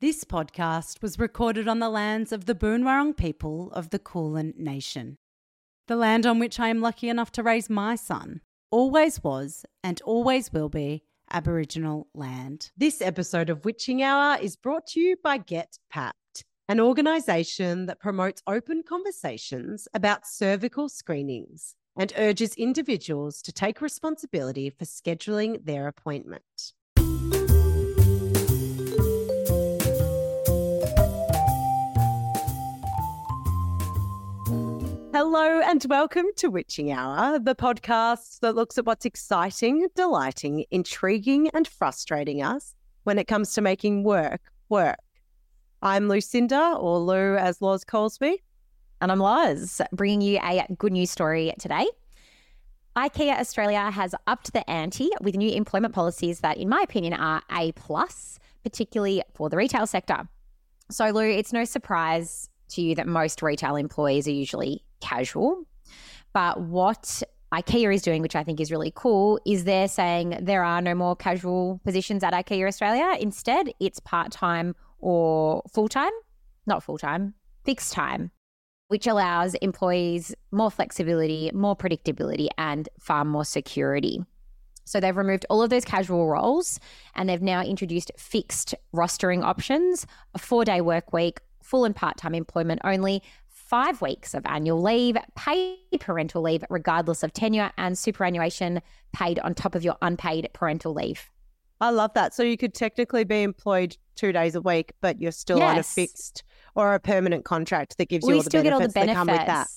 This podcast was recorded on the lands of the Boonwurrung people of the Kulin Nation. The land on which I am lucky enough to raise my son always was and always will be Aboriginal land. This episode of Witching Hour is brought to you by Get Papped, an organisation that promotes open conversations about cervical screenings and urges individuals to take responsibility for scheduling their appointment. Hello and welcome to Witching Hour, the podcast that looks at what's exciting, delighting, intriguing, and frustrating us when it comes to making work work. I'm Lucinda, or Lou as Loz calls me. And I'm Loz, bringing you a good news story today. IKEA Australia has upped the ante with new employment policies that, in my opinion, are A plus, particularly for the retail sector. So, Lou, it's no surprise to you that most retail employees are usually casual. But what IKEA is doing, which I think is really cool, is they're saying there are no more casual positions at IKEA Australia. Instead, it's part time or full time, not full time, fixed time, which allows employees more flexibility, more predictability, and far more security. So they've removed all of those casual roles and they've now introduced fixed rostering options, a four day work week, full and part time employment only, five weeks of annual leave, paid parental leave, regardless of tenure, and superannuation paid on top of your unpaid parental leave. I love that. So you could technically be employed two days a week, but you're still yes. on a fixed or a permanent contract that gives you all the, benefits all the benefits that come with that.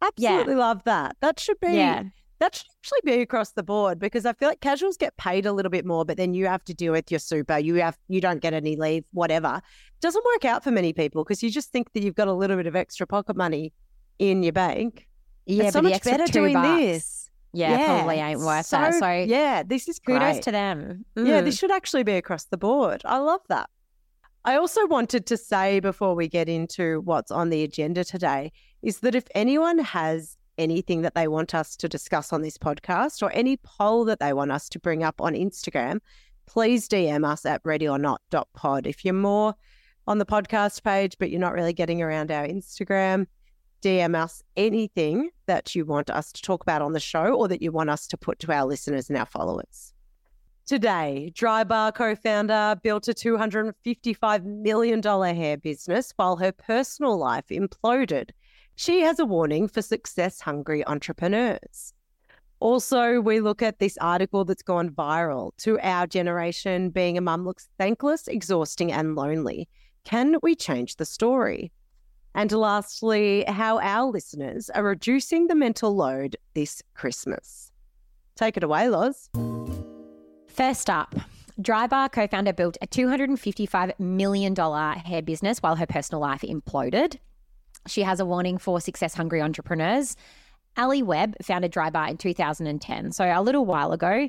Absolutely yeah. love that. That should be yeah. That should actually be across the board because I feel like casuals get paid a little bit more, but then you have to deal with your super. You have you don't get any leave, whatever. Doesn't work out for many people because you just think that you've got a little bit of extra pocket money in your bank. Yeah, it's so much better doing bucks. this. Yeah, yeah, probably ain't worth so, that. So yeah, this is great. kudos to them. Mm. Yeah, this should actually be across the board. I love that. I also wanted to say before we get into what's on the agenda today is that if anyone has anything that they want us to discuss on this podcast or any poll that they want us to bring up on Instagram, please DM us at readyornot.pod. If you're more on the podcast page, but you're not really getting around our Instagram, DM us anything that you want us to talk about on the show or that you want us to put to our listeners and our followers. Today, Drybar co founder built a $255 million hair business while her personal life imploded. She has a warning for success hungry entrepreneurs. Also, we look at this article that's gone viral. To our generation, being a mum looks thankless, exhausting, and lonely. Can we change the story? And lastly, how our listeners are reducing the mental load this Christmas. Take it away, Loz. First up, Drybar co founder built a $255 million hair business while her personal life imploded. She has a warning for success hungry entrepreneurs. Ali Webb founded Drybar in 2010, so a little while ago.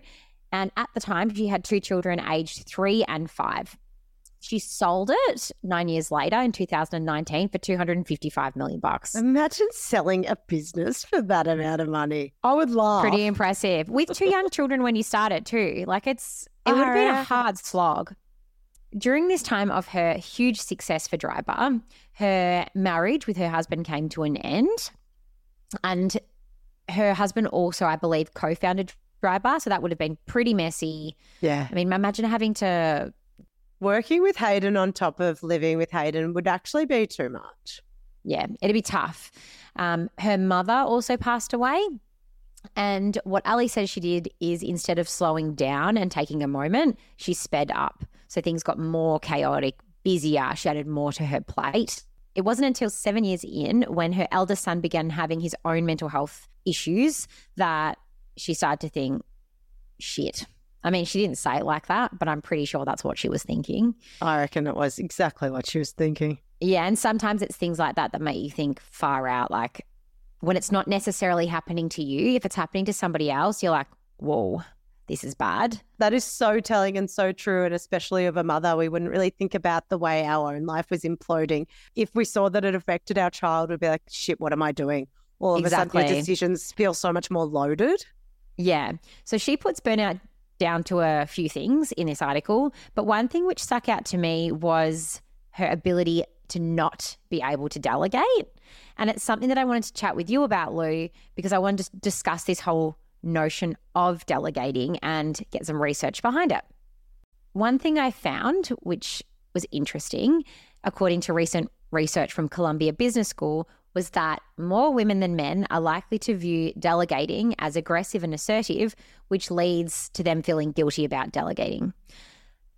And at the time, she had two children aged three and five. She sold it nine years later in 2019 for 255 million bucks. Imagine selling a business for that amount of money. I would laugh. Pretty impressive. With two young children when you started too. Like it's it would have been a hard slog. During this time of her huge success for Drybar, her marriage with her husband came to an end. And her husband also, I believe, co-founded Drybar, so that would have been pretty messy. Yeah. I mean, imagine having to working with Hayden on top of living with Hayden would actually be too much. Yeah, it'd be tough. Um, her mother also passed away. And what Ali says she did is instead of slowing down and taking a moment, she sped up. So things got more chaotic, busier. She added more to her plate. It wasn't until seven years in when her eldest son began having his own mental health issues that she started to think, shit, I mean, she didn't say it like that, but I'm pretty sure that's what she was thinking. I reckon it was exactly what she was thinking. Yeah. And sometimes it's things like that that make you think far out. Like when it's not necessarily happening to you, if it's happening to somebody else, you're like, whoa, this is bad. That is so telling and so true. And especially of a mother, we wouldn't really think about the way our own life was imploding. If we saw that it affected our child, we'd be like, shit, what am I doing? All of exactly. a sudden, your decisions feel so much more loaded. Yeah. So she puts burnout down to a few things in this article, but one thing which stuck out to me was her ability to not be able to delegate. And it's something that I wanted to chat with you about, Lou, because I wanted to discuss this whole notion of delegating and get some research behind it. One thing I found, which was interesting, according to recent research from Columbia Business School, was that more women than men are likely to view delegating as aggressive and assertive, which leads to them feeling guilty about delegating.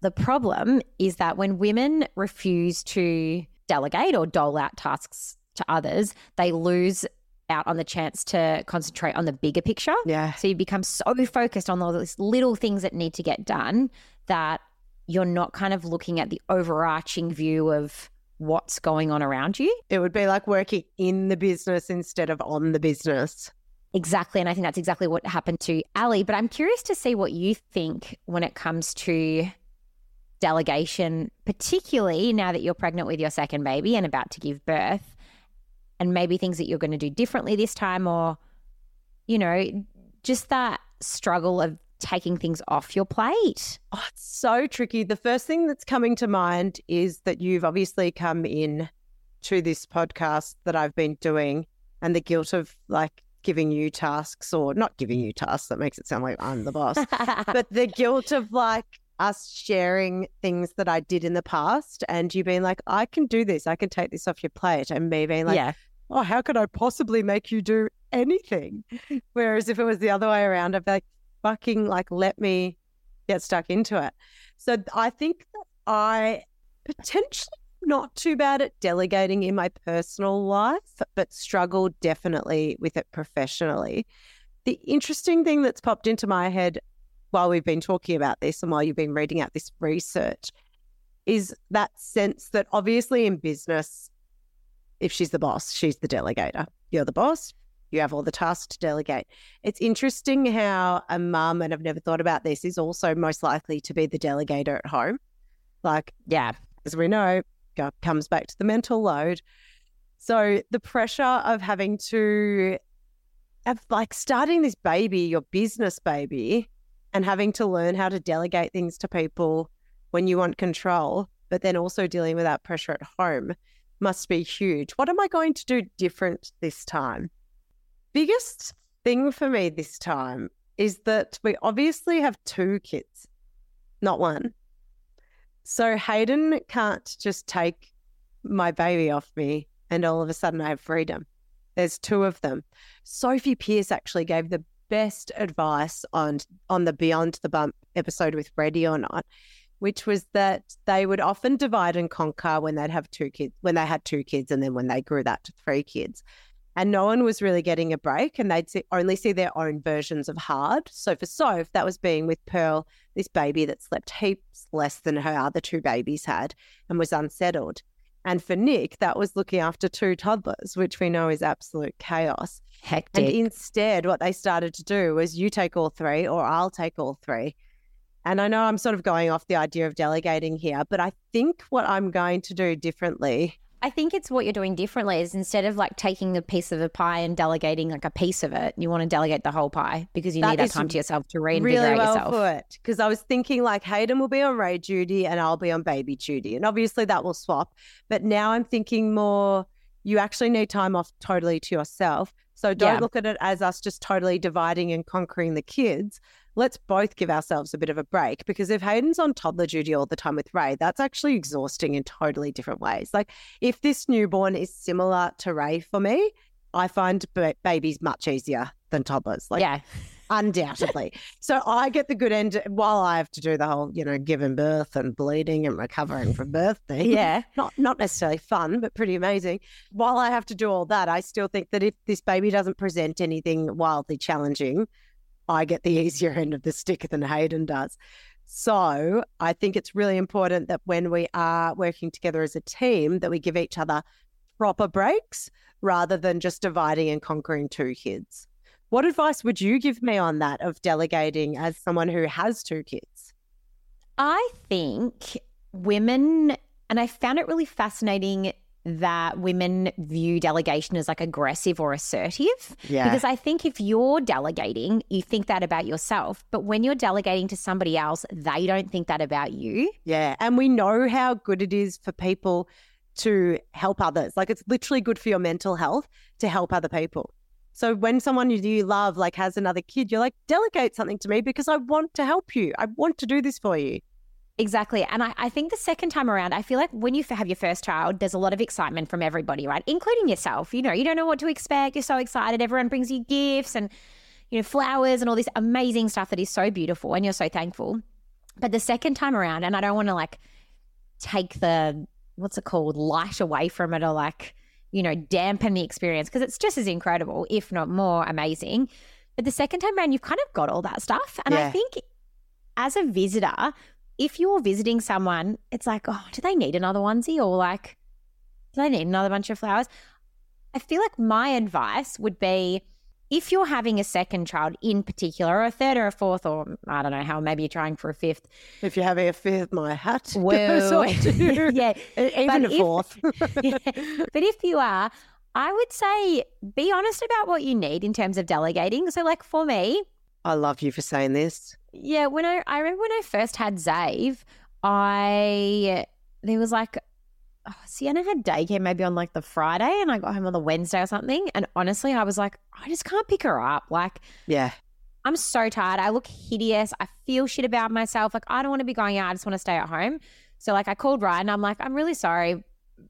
The problem is that when women refuse to delegate or dole out tasks to others, they lose out on the chance to concentrate on the bigger picture. Yeah. So you become so focused on all these little things that need to get done that you're not kind of looking at the overarching view of what's going on around you. It would be like working in the business instead of on the business. Exactly. And I think that's exactly what happened to Ali. But I'm curious to see what you think when it comes to delegation, particularly now that you're pregnant with your second baby and about to give birth, and maybe things that you're going to do differently this time, or, you know, just that struggle of taking things off your plate. Oh, it's so tricky. The first thing that's coming to mind is that you've obviously come in to this podcast that I've been doing and the guilt of like giving you tasks or not giving you tasks. That makes it sound like I'm the boss, but the guilt of like us sharing things that I did in the past and you being like, I can do this. I can take this off your plate. And me being like, yeah. Oh, how could I possibly make you do anything? Whereas if it was the other way around, I'd be like, fucking like let me get stuck into it. So I think that I potentially not too bad at delegating in my personal life, but struggle definitely with it professionally. The interesting thing that's popped into my head while we've been talking about this and while you've been reading out this research is that sense that obviously in business, if she's the boss, she's the delegator. You're the boss, you have all the tasks to delegate. It's interesting how a mum, and I've never thought about this, is also most likely to be the delegator at home. Like, yeah, as we know, comes back to the mental load. So the pressure of having to have like starting this baby, your business baby, and having to learn how to delegate things to people when you want control, but then also dealing with that pressure at home must be huge. What am I going to do different this time? biggest thing for me this time is that we obviously have two kids, not one. So Hayden can't just take my baby off me and all of a sudden I have freedom. There's two of them. Sophie Pierce actually gave the best advice on on the Beyond the Bump episode with Ready or Not, which was that they would often divide and conquer when they'd have two kids, when they had two kids, and then when they grew that to three kids and no one was really getting a break and they'd see, only see their own versions of hard. So for Soph, that was being with Pearl, this baby that slept heaps less than her other two babies had and was unsettled. And for Nick, that was looking after two toddlers, which we know is absolute chaos. Hectic. And instead, what they started to do was you take all three or I'll take all three. And I know I'm sort of going off the idea of delegating here, but I think what I'm going to do differently I think it's what you're doing differently is instead of like taking a piece of a pie and delegating like a piece of it, you want to delegate the whole pie because you that need that time to yourself to reinvigorate really well yourself. Put. Because I was thinking like Hayden will be on Ray duty and I'll be on baby duty. And obviously that will swap. But now I'm thinking more you actually need time off totally to yourself. So don't yeah. look at it as us just totally dividing and conquering the kids let's both give ourselves a bit of a break because if Hayden's on toddler duty all the time with Ray, that's actually exhausting in totally different ways. Like if this newborn is similar to Ray for me, I find b- babies much easier than toddlers. Like, yeah. Undoubtedly. so I get the good end while I have to do the whole, you know, giving birth and bleeding and recovering from birth thing. Yeah. Not not necessarily fun, but pretty amazing. While I have to do all that, I still think that if this baby doesn't present anything wildly challenging, I get the easier end of the stick than Hayden does. So I think it's really important that when we are working together as a team, that we give each other proper breaks rather than just dividing and conquering two kids. What advice would you give me on that of delegating as someone who has two kids? I think women, and I found it really fascinating that women view delegation as like aggressive or assertive. Yeah. Because I think if you're delegating, you think that about yourself. But when you're delegating to somebody else, they don't think that about you. Yeah. And we know how good it is for people to help others. Like it's literally good for your mental health to help other people. So when someone you love like has another kid, you're like, delegate something to me because I want to help you. I want to do this for you. Exactly. And I, I think the second time around, I feel like when you have your first child, there's a lot of excitement from everybody, right? Including yourself. You know, you don't know what to expect. You're so excited. Everyone brings you gifts and, you know, flowers and all this amazing stuff that is so beautiful and you're so thankful. But the second time around, and I don't want to like take the, what's it called, light away from it or like, you know, dampen the experience because it's just as incredible, if not more amazing. But the second time around, you've kind of got all that stuff. And Yeah. I think as a visitor, if you're visiting someone, it's like, oh, do they need another onesie or like, do they need another bunch of flowers? I feel like my advice would be if you're having a second child in particular, or a third or a fourth, or I don't know how, maybe you're trying for a fifth. If you're having a fifth, my hat goes off too. yeah. Even But a if- fourth. Yeah. But if you are, I would say be honest about what you need in terms of delegating. So, like for me, I love you for saying this. Yeah, when I I remember when I first had Zave, I there was like oh, Sienna had daycare maybe on like the Friday and I got home on the Wednesday or something. And honestly, I was like, I just can't pick her up. Like Yeah. I'm so tired. I look hideous. I feel shit about myself. Like I don't want to be going out. I just want to stay at home. So like I called Ryan. I'm like, I'm really sorry,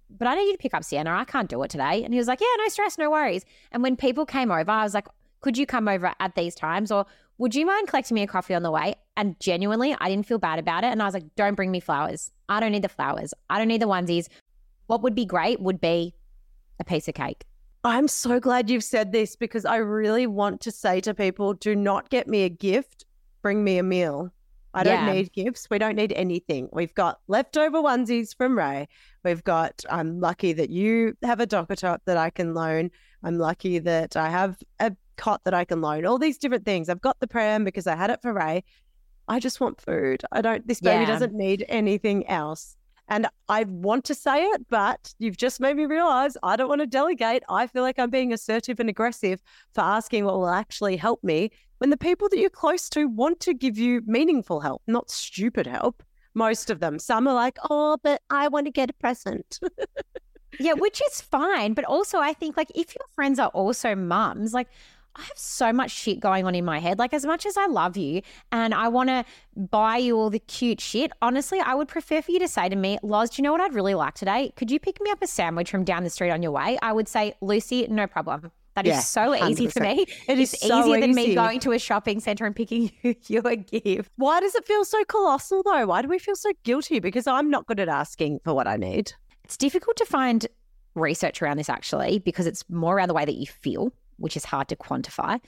but I need you to pick up Sienna. I can't do it today. And he was like, Yeah, no stress, no worries. And when people came over, I was like, Could you come over at these times or would you mind collecting me a coffee on the way? And genuinely, I didn't feel bad about it. And I was like, Don't bring me flowers. I don't need the flowers. I don't need the onesies. What would be great would be a piece of cake. I'm so glad you've said this because I really want to say to people do not get me a gift, bring me a meal. I don't need gifts. We don't need anything. We've got leftover onesies from Ray. We've got, I'm lucky that you have a docker top that I can loan. I'm lucky that I have a cot that I can loan, all these different things. I've got the pram because I had it for Ray. I just want food. I don't, this baby Yeah. doesn't need anything else. And I want to say it, but you've just made me realize I don't want to delegate. I feel like I'm being assertive and aggressive for asking what will actually help me when the people that you're close to want to give you meaningful help, not stupid help. Most of them. Some are like, oh, but I want to get a present. Yeah, which is fine. But also, I think like if your friends are also mums, like I have so much shit going on in my head. Like, as much as I love you and I want to buy you all the cute shit, honestly, I would prefer for you to say to me, Loz, do you know what I'd really like today? Could you pick me up a sandwich from down the street on your way? I would say, Lucy, no problem. That is Yeah, so easy for me. It is so easier than me going to a shopping center and picking you your gift. Why does it feel so colossal though? Why do we feel so guilty? Because I'm not good at asking for what I need. It's difficult to find research around this actually because it's more around the way that you feel, which is hard to quantify.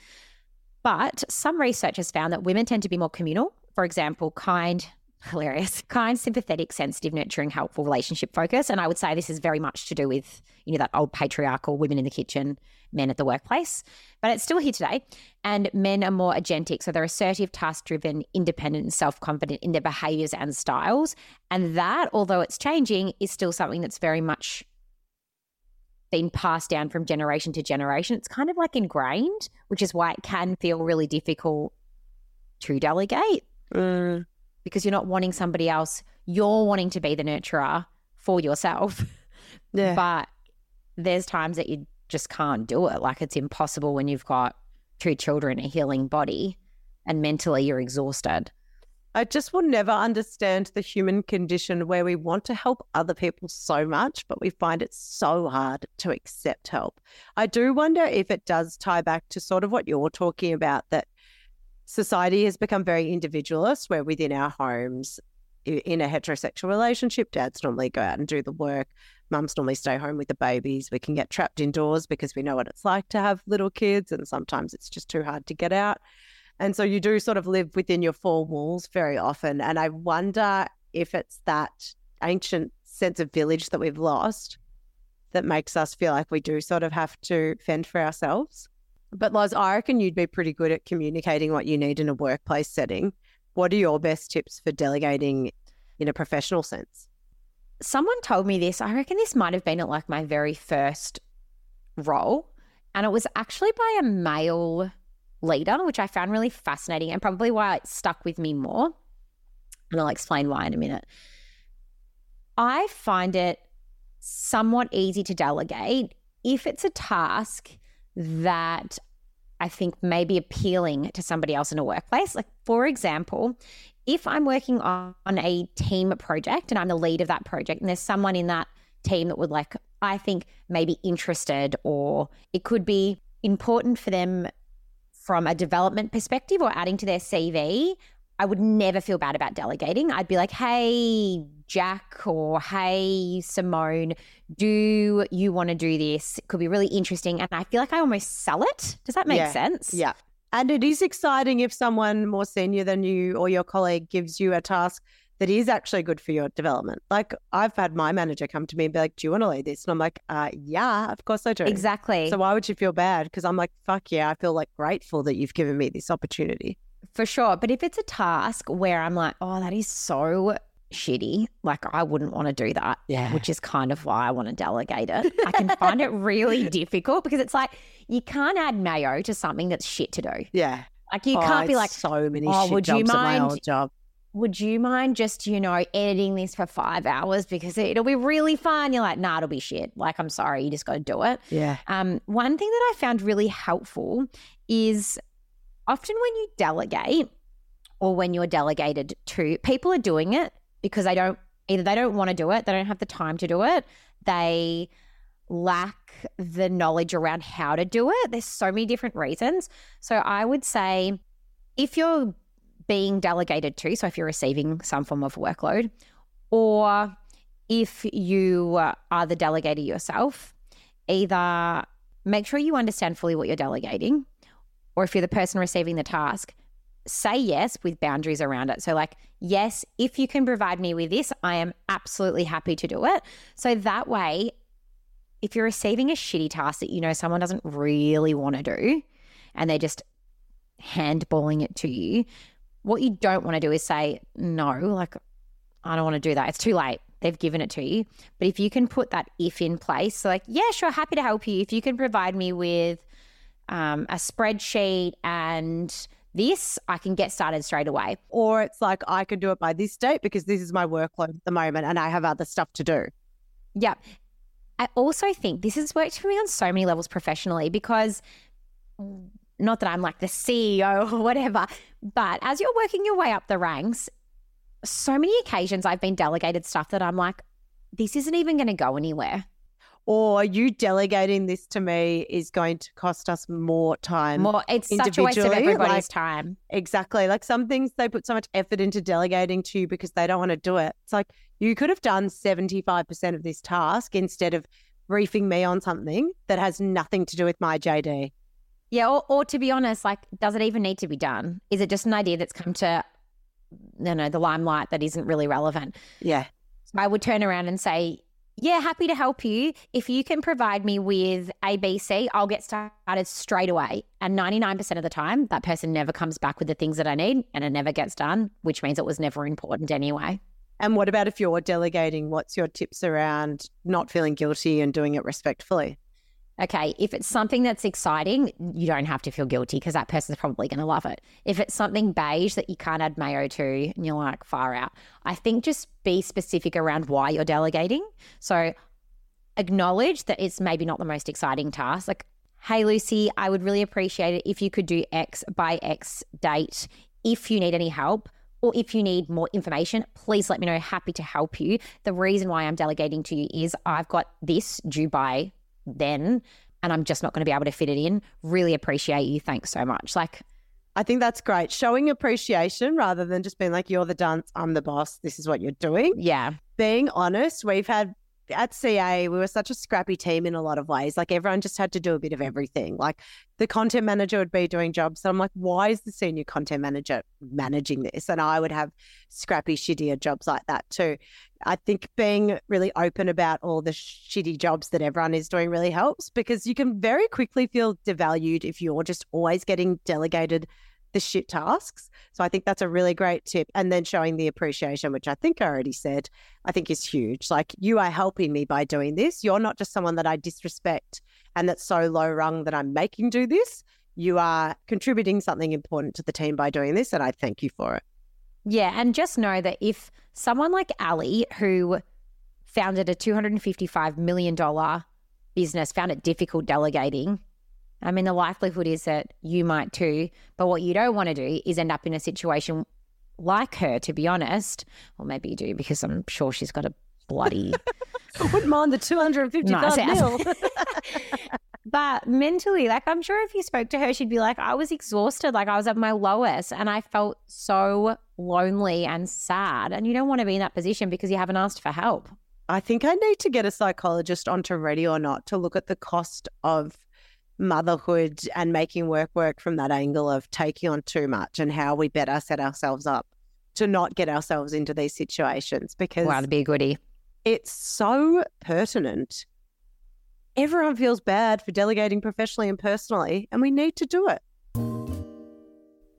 But some research has found that women tend to be more communal. For example, kind, hilarious, kind, sympathetic, sensitive, nurturing, helpful, relationship focus. And I would say this is very much to do with, you know, that old patriarchal women in the kitchen, men at the workplace. But it's still here today. And men are more agentic. So they're assertive, task driven, independent, and self confident in their behaviors and styles. And that, although it's changing, is still something that's very much been passed down from generation to generation. It's kind of like ingrained, which is why it can feel really difficult to delegate Mm, because you're not wanting somebody else, you're wanting to be the nurturer for yourself. yeah. But there's times that you just can't do it. Like it's impossible when you've got two children, a healing body, and mentally you're exhausted. I just will never understand the human condition where we want to help other people so much, but we find it so hard to accept help. I do wonder if it does tie back to sort of what you're talking about that society has become very individualist, where within our homes, in a heterosexual relationship, dads normally go out and do the work. Mums normally stay home with the babies. We can get trapped indoors because we know what it's like to have little kids, and sometimes it's just too hard to get out. And so you do sort of live within your four walls very often. And I wonder if it's that ancient sense of village that we've lost that makes us feel like we do sort of have to fend for ourselves. But Loz, I reckon you'd be pretty good at communicating what you need in a workplace setting. What are your best tips for delegating in a professional sense? someone told me this. I reckon this might have been at like my very first role. And it was actually by a male leader, which I found really fascinating and probably why it stuck with me more. And I'll explain why in a minute. I find it somewhat easy to delegate if it's a task that I think may be appealing to somebody else in a workplace. Like, for example, if I'm working on, a team project and I'm the lead of that project, and there's someone in that team that would like, I think, maybe interested, or it could be important for them from a development perspective or adding to their CV, I would never feel bad about delegating. I'd be like, hey, Jack, or hey, Simone, do you want to do this? It could be really interesting. And I feel like I almost sell it. Does that make Yeah. sense? Yeah. And it is exciting if someone more senior than you or your colleague gives you a task that is actually good for your development. Like I've had my manager come to me and be like, Do you want to lead this? And I'm like, uh, Yeah, of course I do. Exactly. So why would you feel bad? Because I'm like, Fuck yeah, I feel like grateful that you've given me this opportunity. For sure. But if it's a task where I'm like, oh, that is so shitty, like I wouldn't want to do that. Yeah. Which is kind of why I want to delegate it. I can find it really difficult because it's like you can't add mayo to something that's shit to do. Yeah. Like you Oh, can't be like, so many "Oh, shit would you jobs at my mind- old job. Would you mind just, you know, editing this for five hours because it'll be really fun? You're like, nah, it'll be shit. Like, I'm sorry, you just got to do it. Yeah. Um, one thing that I found really helpful is often when you delegate or when you're delegated to, people are doing it because they don't either they don't want to do it, they don't have the time to do it, they lack the knowledge around how to do it. There's so many different reasons. So I would say if you're being delegated to, so if you're receiving some form of workload, or if you are the delegator yourself, either make sure you understand fully what you're delegating, or if you're the person receiving the task, say yes with boundaries around it. So, like, yes, if you can provide me with this, I am absolutely happy to do it. So that way, if you're receiving a shitty task that you know someone doesn't really want to do and they're just handballing it to you, what you don't want to do is say, no, like, I don't want to do that. It's too late. They've given it to you. But if you can put that if in place, so like, yeah, sure, happy to help you. If you can provide me with um, a spreadsheet and this, I can get started straight away. Or it's like I can do it by this date because this is my workload at the moment and I have other stuff to do. Yeah. I also think this has worked for me on so many levels professionally because not that I'm like the CEO or whatever, but as you're working your way up the ranks, so many occasions I've been delegated stuff that I'm like, this isn't even going to go anywhere. Or you delegating this to me is going to cost us more time. More, it's such a waste of everybody's like- time. Exactly. Like some things they put so much effort into delegating to you because they don't want to do it. It's like you could have done 75% of this task instead of briefing me on something that has nothing to do with my JD. Yeah, or, or to be honest, like, does it even need to be done? Is it just an idea that's come to, you know, the limelight that isn't really relevant? Yeah. I would turn around and say, Yeah, happy to help you. If you can provide me with ABC, I'll get started straight away. And 99% of the time, that person never comes back with the things that I need and it never gets done, which means it was never important anyway. And what about if you're delegating? What's your tips around not feeling guilty and doing it respectfully? Okay, if it's something that's exciting, you don't have to feel guilty because that person's probably going to love it. If it's something beige that you can't add mayo to and you're like far out, I think just be specific around why you're delegating. So acknowledge that it's maybe not the most exciting task. Like, hey, Lucy, I would really appreciate it if you could do X by X date. If you need any help, or if you need more information, please let me know. Happy to help you. The reason why I'm delegating to you is I've got this due by then, and I'm just not going to be able to fit it in. Really appreciate you. Thanks so much. Like, I think that's great. Showing appreciation rather than just being like, you're the dunce, I'm the boss, this is what you're doing. yeah, Being honest, we've had at CA, we were such a scrappy team in a lot of ways. Like everyone just had to do a bit of everything. Like the content manager would be doing jobs. So I'm like, why is the senior content manager managing this? And I would have scrappy, shittier jobs like that too. I think being really open about all the shitty jobs that everyone is doing really helps because you can very quickly feel devalued if you're just always getting delegated the shit tasks. So I think that's a really great tip. And then showing the appreciation, which I think I already said, I think is huge. Like you are helping me by doing this. You're not just someone that I disrespect and that's so low rung that I'm making do this. You are contributing something important to the team by doing this. And I thank you for it. Yeah. And just know that if someone like Ali, who founded a $255 million business, found it difficult delegating, I mean, the likelihood is that you might too. But what you don't want to do is end up in a situation like her, to be honest. Or maybe you do because I'm sure she's got a bloody. I wouldn't mind the 255 mil. but mentally, like I'm sure if you spoke to her, she'd be like, I was exhausted. Like I was at my lowest and I felt so lonely and sad. And you don't want to be in that position because you haven't asked for help. I think I need to get a psychologist onto Ready or Not to look at the cost of motherhood and making work work from that angle of taking on too much and how we better set ourselves up to not get ourselves into these situations because wow, that'd be a goodie. It's so pertinent. Everyone feels bad for delegating professionally and personally, and we need to do it.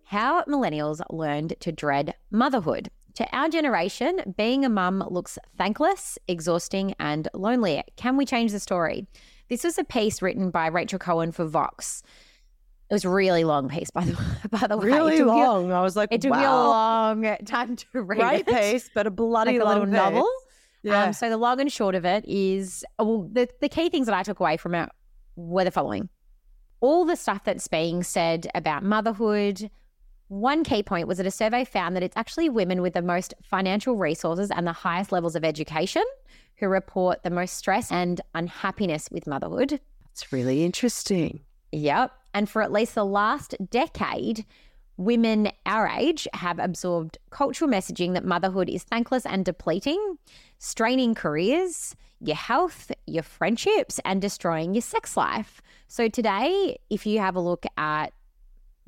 How millennials learned to dread motherhood. To our generation, being a mum looks thankless, exhausting, and lonely. Can we change the story? This was a piece written by Rachel Cohen for Vox. It was a really long piece, by the by the way. Really long. I was like, it took wow. me a long time to read Great piece, but a bloody like a long little novel. Yeah. Um, so the long and short of it is, well, the the key things that I took away from it were the following: all the stuff that's being said about motherhood. One key point was that a survey found that it's actually women with the most financial resources and the highest levels of education who report the most stress and unhappiness with motherhood. It's really interesting. Yep. And for at least the last decade, women our age have absorbed cultural messaging that motherhood is thankless and depleting, straining careers, your health, your friendships, and destroying your sex life. So today, if you have a look at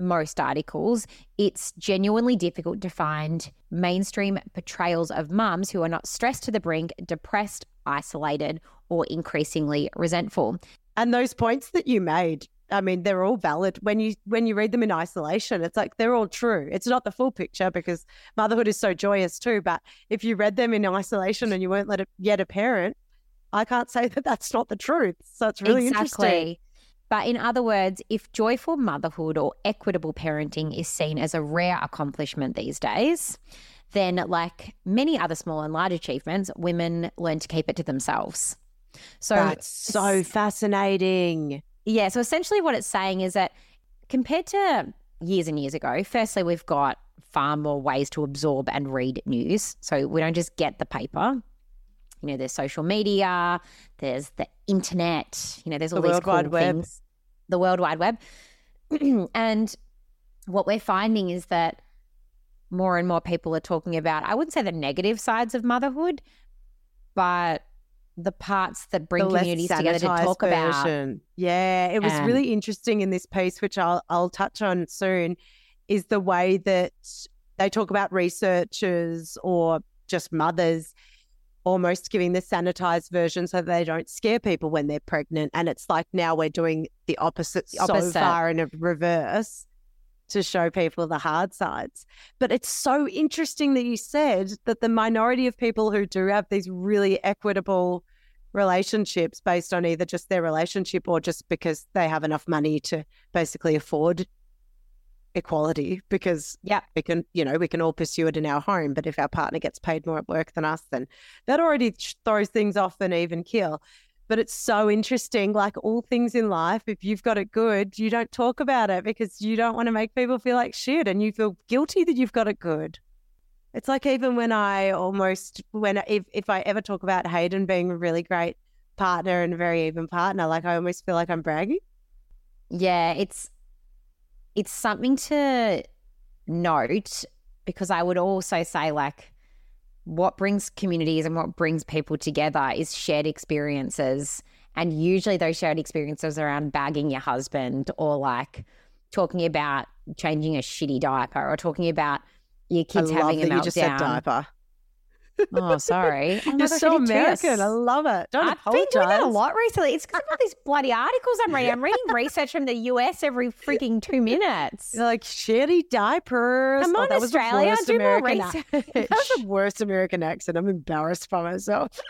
most articles, it's genuinely difficult to find mainstream portrayals of mums who are not stressed to the brink, depressed, isolated, or increasingly resentful. And those points that you made, I mean, they're all valid. When you when you read them in isolation, it's like they're all true. It's not the full picture because motherhood is so joyous too. But if you read them in isolation and you weren't let yet a parent, I can't say that that's not the truth. So it's really exactly. interesting. But in other words, if joyful motherhood or equitable parenting is seen as a rare accomplishment these days, then, like many other small and large achievements, women learn to keep it to themselves. So that's so fascinating. Yeah. So essentially, what it's saying is that compared to years and years ago, firstly, we've got far more ways to absorb and read news. So we don't just get the paper. You know, there's social media, there's the internet, you know, there's all The these World cool Wide Web. things. The World Wide Web. and what we're finding is that more and more people are talking about, I wouldn't say the negative sides of motherhood, but the parts that bring communities together to talk about. Yeah, it was Um, really interesting in this piece, which I'll I'll touch on soon, is the way that they talk about researchers or just mothers almost giving the sanitized version so they don't scare people when they're pregnant. And it's like now we're doing the opposite, The opposite. so far in a reverse to show people the hard sides. But it's so interesting that you said that the minority of people who do have these really equitable relationships based on either just their relationship or just because they have enough money to basically afford equality because Yeah. we can you know we can all pursue it in our home but if our partner gets paid more at work than us then that already throws things off an even keel. But it's so interesting like all things in life if you've got it good you don't talk about it because you don't want to make people feel like shit and you feel guilty that you've got it good. It's like even when i almost when if, if i ever talk about hayden being a really great partner and a very even partner like i almost feel like i'm bragging. Yeah, it's it's something to note because I would also say like what brings communities and what brings people together is shared experiences. And usually those shared experiences are around bagging your husband or like talking about changing a shitty diaper or talking about your kids I having a that you just said meltdown. diaper Oh, sorry. Oh You're gosh, so I did too. American. I love it. Don't I've apologize. been doing that a lot recently. It's because of all these bloody articles I'm reading. I'm reading research from the US every freaking two minutes. You're like shitty diapers. I'm oh, on that was the Australia. Do more research. That was the worst American accent. I'm embarrassed by myself.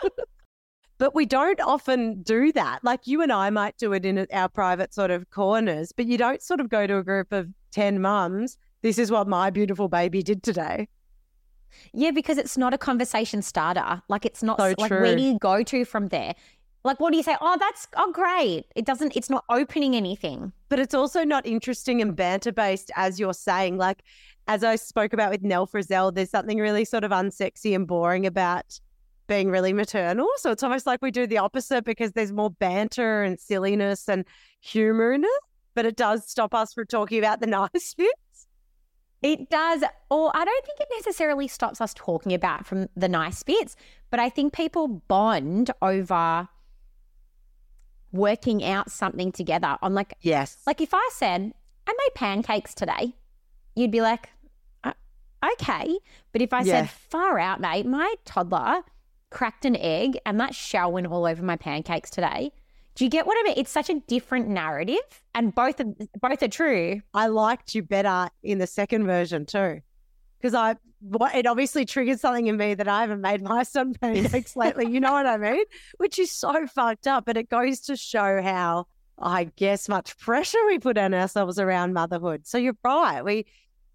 but we don't often do that. Like you and I might do it in our private sort of corners, but you don't sort of go to a group of 10 mums. This is what my beautiful baby did today. Yeah, because it's not a conversation starter. Like it's not So like where do you go to from there? Like what do you say? Oh, that's oh great. It doesn't. It's not opening anything. But it's also not interesting and banter based, as you're saying. Like, as I spoke about with Nell Frizzell, there's something really sort of unsexy and boring about being really maternal. So it's almost like we do the opposite because there's more banter and silliness and humor in it. But it does stop us from talking about the nice bits. It does, or I don't think it necessarily stops us talking about from the nice bits, but I think people bond over working out something together on like Yes. like if I said I made pancakes today, you'd be like, "Uh, okay. But if I Yeah. said far out, mate, my toddler cracked an egg and that shell went all over my pancakes today. Do you get what I mean? It's such a different narrative, and both are, both are true. I liked you better in the second version too. Because I, what- it obviously triggered something in me that I haven't made my son pancakes lately. You know what I mean? Which is so fucked up, but it goes to show how, I guess, much pressure we put on ourselves around motherhood. So you're right. We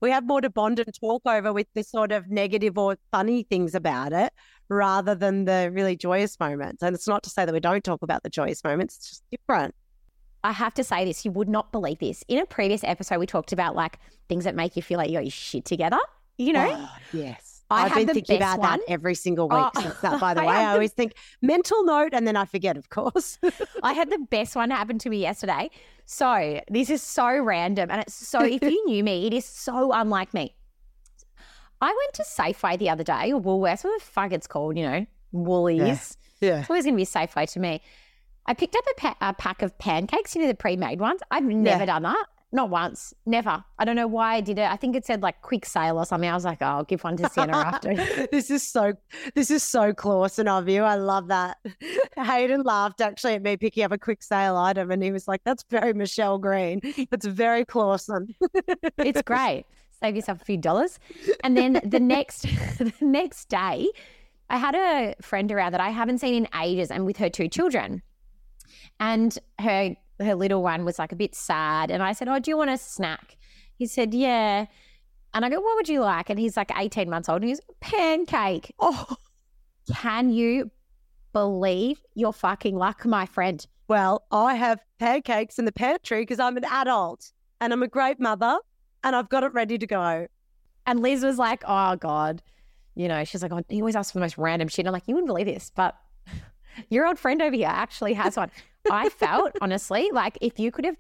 we have more to bond and talk over with the sort of negative or funny things about it rather than the really joyous moments. And it's not to say that we don't talk about the joyous moments, it's just different. I have to say this, you would not believe this. In a previous episode, we talked about like things that make you feel like you got your shit together. You know, Oh, yes. I I've been thinking about one. that every single week Oh, since that, by the I way. I the- always think mental note and then I forget, of course. I had the best one happen to me yesterday. So this is so random, and it's so if you knew me, it is so unlike me. I went to Safeway the other day, or Woolworths, what the fuck it's called, you know, Woolies. yeah. It's always going to be Safeway to me. I picked up a, pa- a pack of pancakes, you know, the pre-made ones. I've never done that. Not once. Never. I don't know why I did it. I think it said like quick sale or something. I was like, oh, I'll give one to Sienna after. this is so this is so Clausen of you. I love that. Hayden laughed actually at me picking up a quick sale item and he was like, That's very Michelle Green. That's very Clausen. It's great. Save yourself a few dollars. And then the next the next day, I had a friend around that I haven't seen in ages and with her two children. And her her little one was like a bit sad. And I said, Oh, do you want a snack? He said, Yeah. And I go, What would you like? And he's like 18 months old and he's pancake. Oh Can you believe your fucking luck, my friend? well, I have pancakes in the pantry because I'm an adult and I'm a great mother and I've got it ready to go. And Liz was like, oh, God. You know, she's like, oh, he always asks for the most random shit. And I'm like, you wouldn't believe this, but your old friend over here actually has one. I felt, honestly, like if you could have,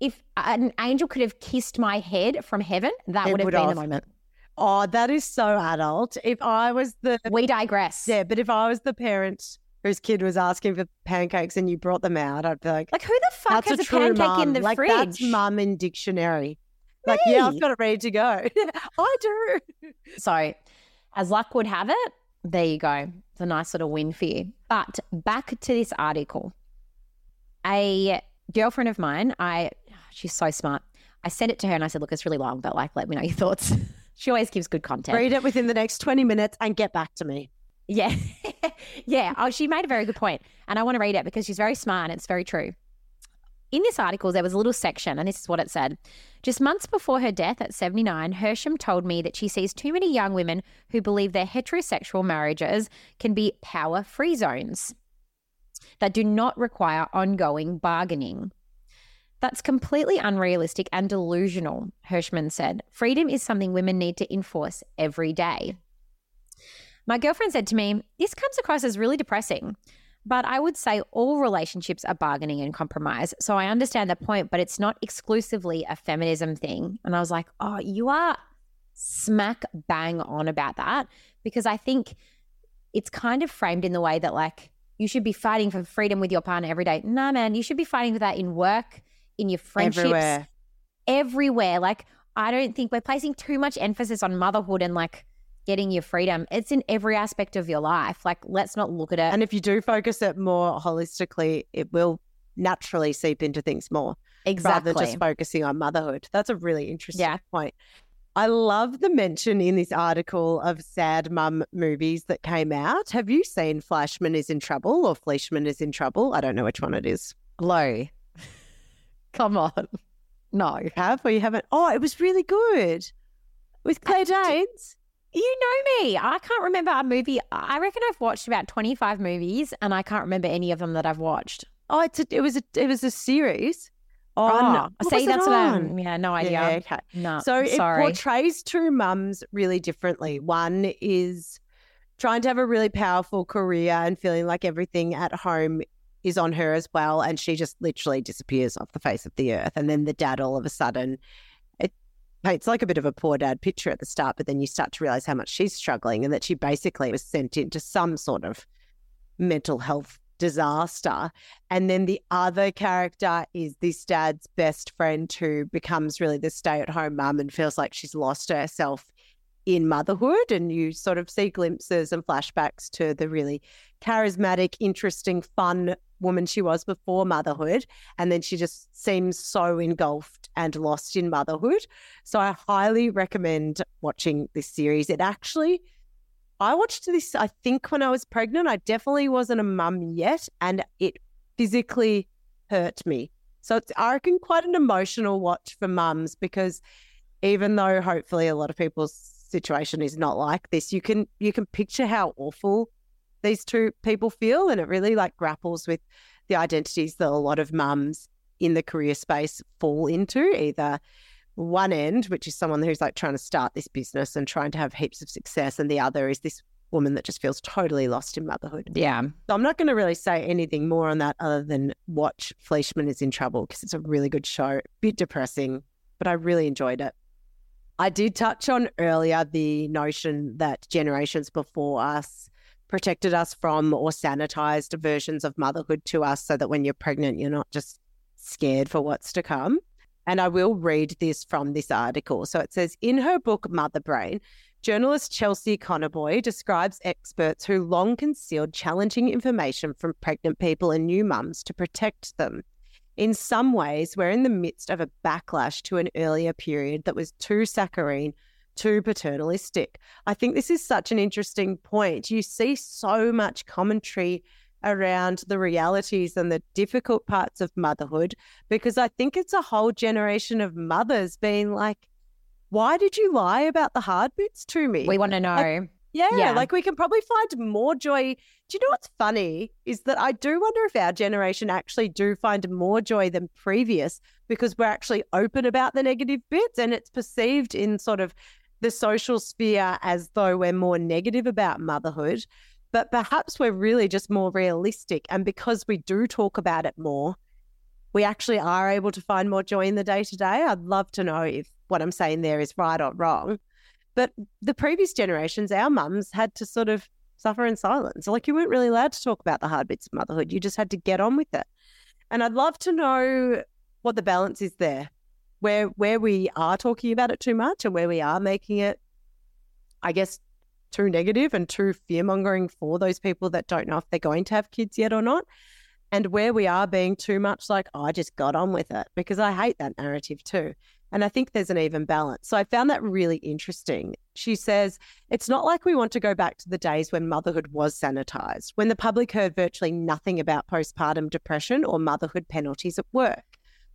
if an angel could have kissed my head from heaven, that It would have would been have. the moment. Oh, that is so adult. If I was the We digress. Yeah, but if I was the parent whose kid was asking for pancakes and you brought them out, I'd be like, Like, who the fuck has a a, pancake mum. in the like, fridge? That's mum in dictionary. Like, yeah, I've got it ready to go. I do. So, as luck would have it, there you go. It's a nice little win for you. But back to this article. A girlfriend of mine, I she's so smart. I sent it to her and I said, "Look, it's really long, but like, let me know your thoughts." she always gives good content. Read it within the next 20 minutes and get back to me. Yeah, yeah. Oh, she made a very good point, and I want to read it because she's very smart and it's very true. In this article, there was a little section, and this is what it said. Just months before her death at 79, Hirshman told me that she sees too many young women who believe their heterosexual marriages can be power free zones that do not require ongoing bargaining. That's completely unrealistic and delusional, Hirshman said. Freedom is something women need to enforce every day. My girlfriend said to me, This comes across as really depressing, but I would say all relationships are bargaining and compromise. So I understand the point, but it's not exclusively a feminism thing. And I was like, Oh, you are smack bang on about that because I think it's kind of framed in the way that, like, you should be fighting for freedom with your partner every day. Nah, man, you should be fighting for that in work, in your friendships, Everywhere. everywhere. Like, I don't think we're placing too much emphasis on motherhood and like getting your freedom. It's in every aspect of your life. Like, let's not look at it. And if you do focus it more holistically, it will naturally seep into things more exactly. rather than just focusing on motherhood. That's a really interesting Yeah. point. I love the mention in this article of sad mum movies that came out. Have you seen Flashman is in trouble or Fleishman is in trouble? I don't know which one it is. Low. Come on. No. You have or you haven't? Oh, it was really good with Claire Danes. You know me. I can't remember a movie. I reckon I've watched about 25 movies and I can't remember any of them that I've watched. Oh, it's a, it was a it was a series. Oh, no. What see, that's what on? I'm. Yeah, no idea. Yeah, okay. No. So it portrays two mums really differently. One is trying to have a really powerful career and feeling like everything at home is on her as well. And she just literally disappears off the face of the earth. And then the dad, all of a sudden, it paints like a bit of a poor dad picture at the start, but then you start to realize how much she's struggling and that she basically was sent into some sort of mental health disaster. And then the other character is this dad's best friend who becomes really the stay at home mum and feels like she's lost herself in motherhood. And you sort of see glimpses and flashbacks to the really charismatic, interesting, fun woman she was before motherhood. And then she just seems so engulfed and lost in motherhood. So I highly recommend watching this series. It actually I watched this, I think, when I was pregnant. I definitely wasn't a mum yet, and it physically hurt me. So it's, I reckon, quite an emotional watch for mums because even though hopefully a lot of people's situation is not like this, you can you can picture how awful these two people feel, and it really like grapples with the identities that a lot of mums in the career space fall into, either one end, which is someone who's like trying to start this business and trying to have heaps of success, and the other is this woman that just feels totally lost in motherhood. yeah. So I'm not going to really say anything more on that other than watch Fleishman is in trouble because it's a really good show. a Bit depressing, but I really enjoyed it. I did touch on earlier the notion that generations before us protected us from or sanitized versions of motherhood to us so that when you're pregnant, you're not just scared for what's to come. And I will read this from this article. So it says In her book, Mother Brain, journalist Chelsea Conaboy describes experts who long concealed challenging information from pregnant people and new mums to protect them. In some ways, we're in the midst of a backlash to an earlier period that was too saccharine, too paternalistic. I think this is such an interesting point. You see so much commentary around the realities and the difficult parts of motherhood because I think it's a whole generation of mothers being like, why did you lie about the hard bits to me? We want to know. Yeah, Yeah. like we can probably find more joy. Do you know what's funny is that I do wonder if our generation actually do find more joy than previous because we're actually open about the negative bits and it's perceived in sort of the social sphere as though we're more negative about motherhood. But perhaps we're really just more realistic. And because we do talk about it more, we actually are able to find more joy in the day to day. I'd love to know if what I'm saying there is right or wrong. But the previous generations, our mums had to sort of suffer in silence. Like you weren't really allowed to talk about the hard bits of motherhood. You just had to get on with it. And I'd love to know what the balance is there, where where we are talking about it too much and where we are making it, I guess, too negative and too fear mongering for those people that don't know if they're going to have kids yet or not. And where we are being too much like, "Oh, I just got on with it because I hate that narrative too. And I think there's an even balance. So I found that really interesting. She says, it's not like we want to go back to the days when motherhood was sanitized, when the public heard virtually nothing about postpartum depression or motherhood penalties at work,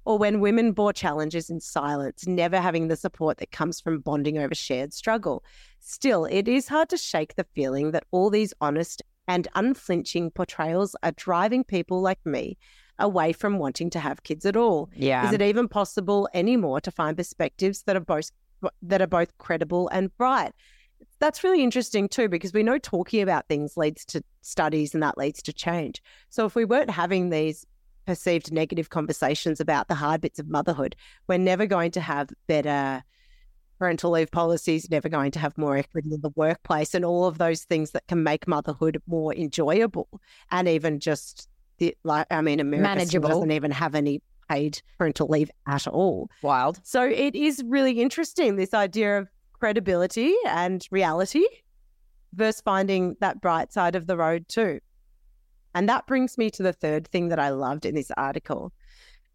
or when women bore challenges in silence, never having the support that comes from bonding over shared struggle. Still, it is hard to shake the feeling that all these honest and unflinching portrayals are driving people like me away from wanting to have kids at all. Yeah. Is it even possible anymore to find perspectives that are both that are both credible and bright? That's really interesting too, because we know talking about things leads to studies and that leads to change. So if we weren't having these perceived negative conversations about the hard bits of motherhood, we're never going to have better parental leave policies, never going to have more equity in the workplace, and all of those things that can make motherhood more enjoyable and even just the like. I mean, America Manageable. doesn't even have any paid parental leave at all. Wild. So it is really interesting this idea of credibility and reality versus finding that bright side of the road too. And that brings me to the third thing that I loved in this article.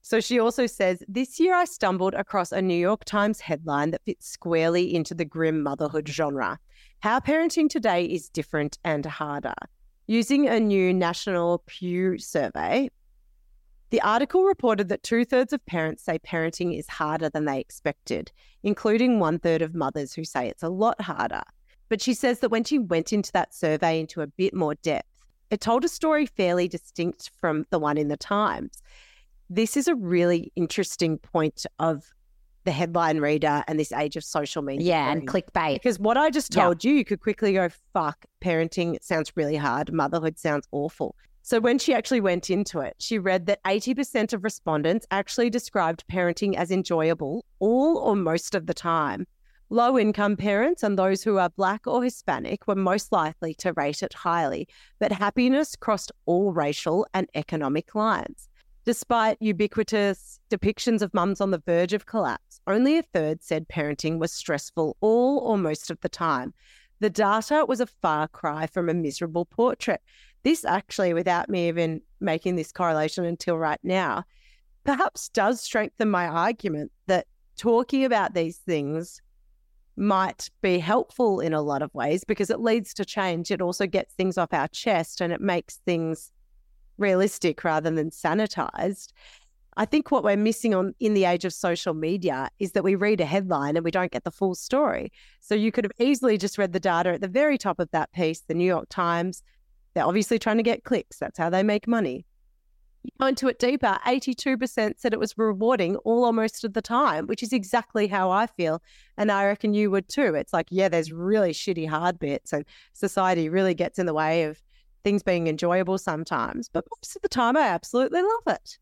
So she also says, This year I stumbled across a New York Times headline that fits squarely into the grim motherhood genre. How parenting today is different and harder. Using a new National Pew survey, the article reported that two thirds of parents say parenting is harder than they expected, including one third of mothers who say it's a lot harder. But she says that when she went into that survey into a bit more depth, it told a story fairly distinct from the one in the Times. This is a really interesting point of the headline reader and this age of social media. Yeah, and clickbait. Because what I just told you, you could quickly go, fuck, parenting sounds really hard. Motherhood sounds awful. So when she actually went into it, she read that 80% of respondents actually described parenting as enjoyable all or most of the time. Low income parents and those who are Black or Hispanic were most likely to rate it highly, but happiness crossed all racial and economic lines. Despite ubiquitous depictions of mums on the verge of collapse, only a third said parenting was stressful all or most of the time. The data was a far cry from a miserable portrait. This actually, without me even making this correlation until right now, perhaps does strengthen my argument that talking about these things might be helpful in a lot of ways because it leads to change. It also gets things off our chest and it makes things realistic rather than sanitized. I think what we're missing on in the age of social media is that we read a headline and we don't get the full story. So you could have easily just read the data at the very top of that piece, the New York Times. They're obviously trying to get clicks. That's how they make money. You go into it deeper, 82% said it was rewarding all or most of the time, which is exactly how I feel. And I reckon you would too. It's like, yeah, there's really shitty hard bits, and society really gets in the way of things being enjoyable sometimes. But most of the time, I absolutely love it.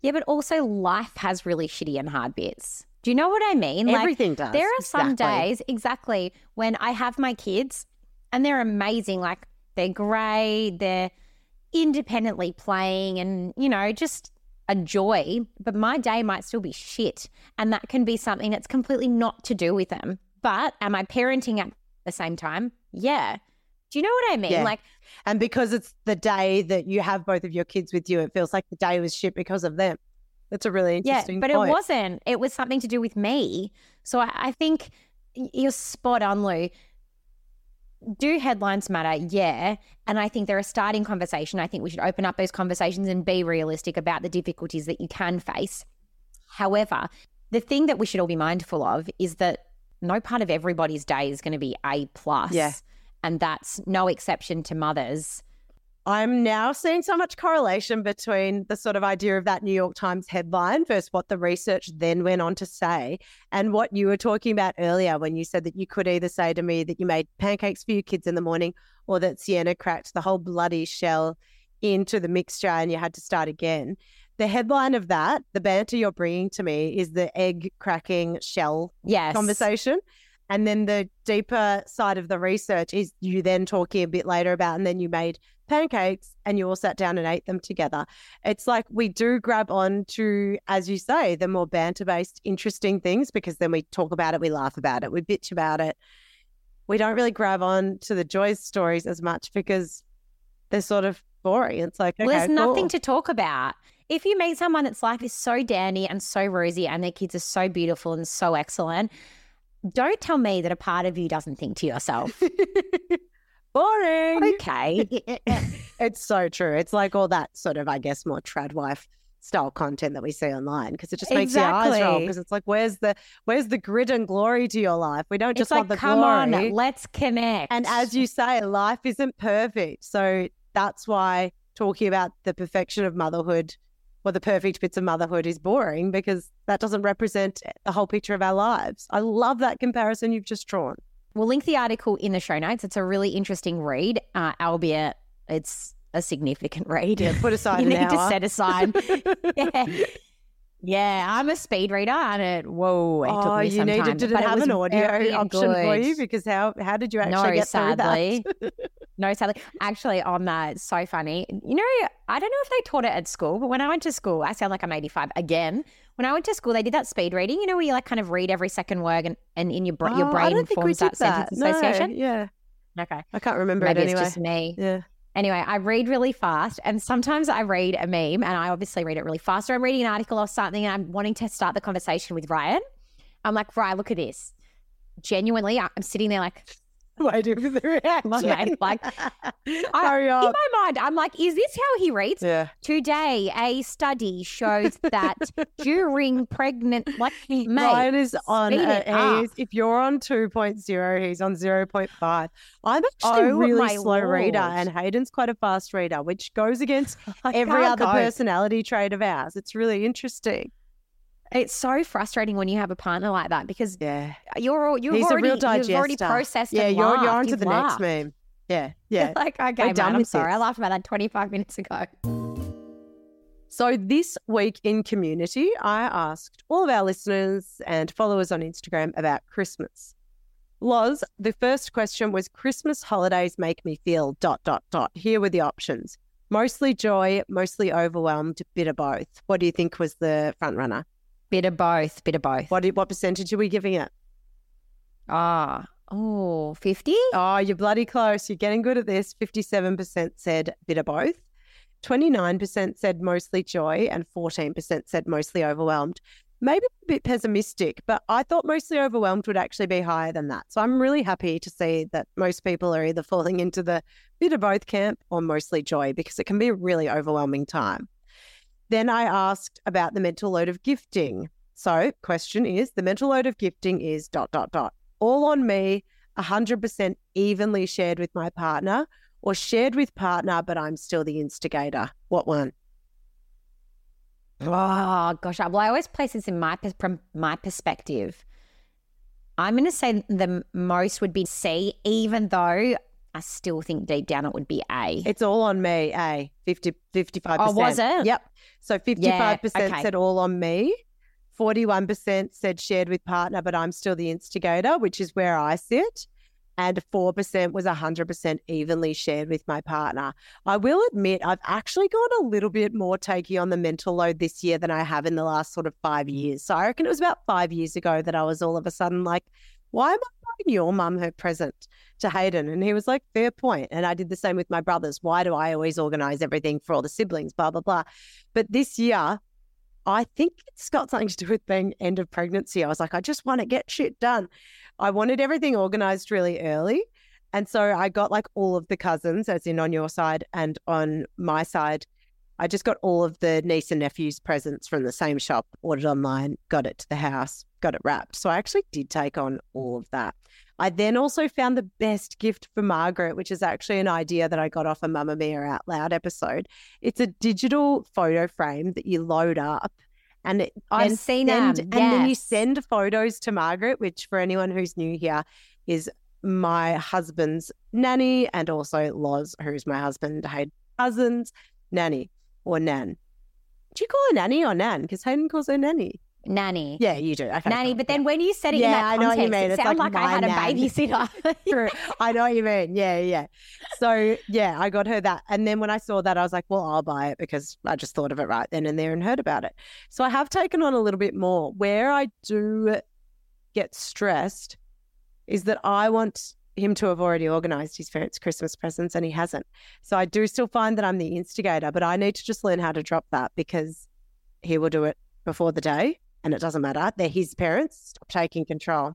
Yeah, but also life has really shitty and hard bits. Do you know what I mean? Everything like, does. There are some exactly. days, exactly, when I have my kids and they're amazing. Like they're great, they're independently playing and, you know, just a joy. But my day might still be shit. And that can be something that's completely not to do with them. But am I parenting at the same time? Yeah. Do you know what I mean? Yeah. Like, And because it's the day that you have both of your kids with you, it feels like the day was shit because of them. That's a really interesting. yeah, but point. it wasn't. It was something to do with me. So I, I think you're spot on, Lou. Do headlines matter? Yeah. And I think they're a starting conversation. I think we should open up those conversations and be realistic about the difficulties that you can face. However, the thing that we should all be mindful of is that no part of everybody's day is going to be A plus. Yeah. And that's no exception to mothers. I'm now seeing so much correlation between the sort of idea of that New York Times headline versus what the research then went on to say and what you were talking about earlier when you said that you could either say to me that you made pancakes for your kids in the morning or that Sienna cracked the whole bloody shell into the mixture and you had to start again. The headline of that, the banter you're bringing to me, is the egg cracking shell Yes. conversation. And then the deeper side of the research is you then talking a bit later about, and then you made pancakes and you all sat down and ate them together. It's like we do grab on to, as you say, the more banter based, interesting things because then we talk about it, we laugh about it, we bitch about it. We don't really grab on to the joy stories as much because they're sort of boring. It's like, okay, Well, there's nothing to talk about. If you meet someone that's life is so dandy and so rosy and their kids are so beautiful and so excellent, don't tell me that a part of you doesn't think to yourself, boring. okay, it's so true. It's like all that sort of, I guess, more trad wife style content that we see online because it just makes your eyes roll. Because it's like, where's the where's the grit and glory to your life? We don't it's just like, want the come glory. on, let's connect. and as you say, life isn't perfect. So that's why talking about the perfection of motherhood or the perfect bits of motherhood is boring because that doesn't represent the whole picture of our lives. I love that comparison you've just drawn. We'll link the article in the show notes. It's a really interesting read, uh, albeit it's a significant read. Yeah, put aside you need to set aside. yeah. Yeah, I'm a speed reader, and it whoa, it oh, you needed but have an audio option for you? Because how how did you actually no, get sadly. through that? no, sadly. Actually, on that, so funny. You know, I don't know if they taught it at school, but when I went to school, I sound like I'm 85 again. When I went to school, they did that speed reading. You know, where you like kind of read every second word, and, and in your your Oh, I brain don't think we forms that, did sentence No, association. yeah. Okay. I can't remember Maybe it it's just me. Yeah. Anyway, I read really fast, and sometimes I read a meme, and I obviously read it really fast. Or I'm reading an article or something, and I'm wanting to start the conversation with Ryan. I'm like, Ryan, look at this. Genuinely, I'm sitting there like, Waiting for the reaction. mate, like, hurry in my mind, I'm like, is this how he reads? Yeah. Today, a study shows that during pregnant, like, mate, Ryan is on. A, he's, if you're on 2.0, he's on 0.5. I'm oh actually Oh, a really my slow reader, and Hayden's quite a fast reader, which goes against I every other go. personality trait of ours. It's really interesting. It's so frustrating when you have a partner like that because Yeah. you're all you've he's already a real digester. you've already processed. Yeah, you're you're laughed. on to You've the laughed. next meme. Yeah. Yeah. like okay, done I'm sorry. I laughed about that 25 minutes ago. So, this week in community, I asked all of our listeners and followers on Instagram about Christmas. Loz, the first question was Christmas holidays make me feel dot, dot, dot. Here were the options mostly joy, mostly overwhelmed, bit of both. What do you think was the front runner? Bit of both. Bit of both. What, what percentage are we giving it? Ah, oh, 50? Oh, you're bloody close. You're getting good at this. 57% said bit of both. 29% said mostly joy and 14% said mostly overwhelmed. Maybe a bit pessimistic, but I thought mostly overwhelmed would actually be higher than that. So I'm really happy to see that most people are either falling into the bit of both camp or mostly joy because it can be a really overwhelming time. Then I asked about the mental load of gifting. So, question is the mental load of gifting is dot, dot, dot. All on me, 100% evenly shared with my partner or shared with partner, but I'm still the instigator. What one? Oh, gosh. Well, I always place this in my from my perspective. I'm going to say the most would be C, even though I still think deep down it would be A. It's all on me, A, 50, 55%. Oh, was it? Yep. So 55% Yeah, okay. said all on me. 41% said shared with partner, but I'm still the instigator, which is where I sit. And 4% was 100% evenly shared with my partner. I will admit, I've actually got a little bit more takey on the mental load this year than I have in the last sort of five years. So I reckon it was about five years ago that I was all of a sudden like, why am I buying your mum her present to Hayden? And he was like, fair point. And I did the same with my brothers. Why do I always organize everything for all the siblings? Blah, blah, blah. But this year, I think it's got something to do with being end of pregnancy. I was like, I just want to get shit done. I wanted everything organized really early. And so I got like all of the cousins, as in on your side and on my side. I just got all of the niece and nephew's presents from the same shop, ordered online, got it to the house, got it wrapped. So I actually did take on all of that. I then also found the best gift for Margaret, which is actually an idea that I got off a Mamamia Out Loud episode. It's a digital photo frame that you load up. And it, I've then seen send, them, And then you send photos to Margaret, which for anyone who's new here is my husband's nanny and also Loz, who's my husband, Hayden's cousin's nanny or nan. Do you call her nanny or nan? Because Hayden calls her nanny. Nanny. Yeah, you do. Okay, Nanny, but then when you said it Yeah, in that I know you context, mean. it It's sounded like like, I had a babysitter. True. I know what you mean. Yeah, yeah. So yeah, I got her that. And then when I saw that, I was like, well, I'll buy it because I just thought of it right then and there and heard about it. So I have taken on a little bit more. Where I do get stressed is that I want him to have already organized his parents' Christmas presents and he hasn't. So I do still find that I'm the instigator, but I need to just learn how to drop that because he will do it before the day and it doesn't matter. They're his parents. Stop taking control.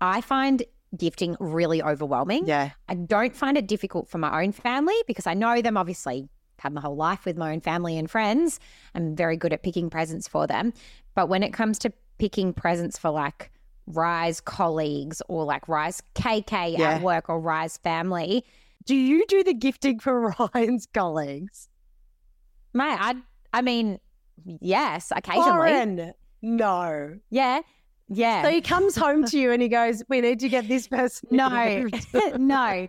I find gifting really overwhelming. Yeah. I don't find it difficult for my own family because I know them obviously had my whole life with my own family and friends. I'm very good at picking presents for them. But when it comes to picking presents for like Rise colleagues or like Rise KK Yeah. at work or Rise family, Do you do the gifting for Ryan's colleagues? mate, I I mean, yes, occasionally. Lauren, no. Yeah. Yeah. So he comes home to you and he goes, "We need to get this person." No, no.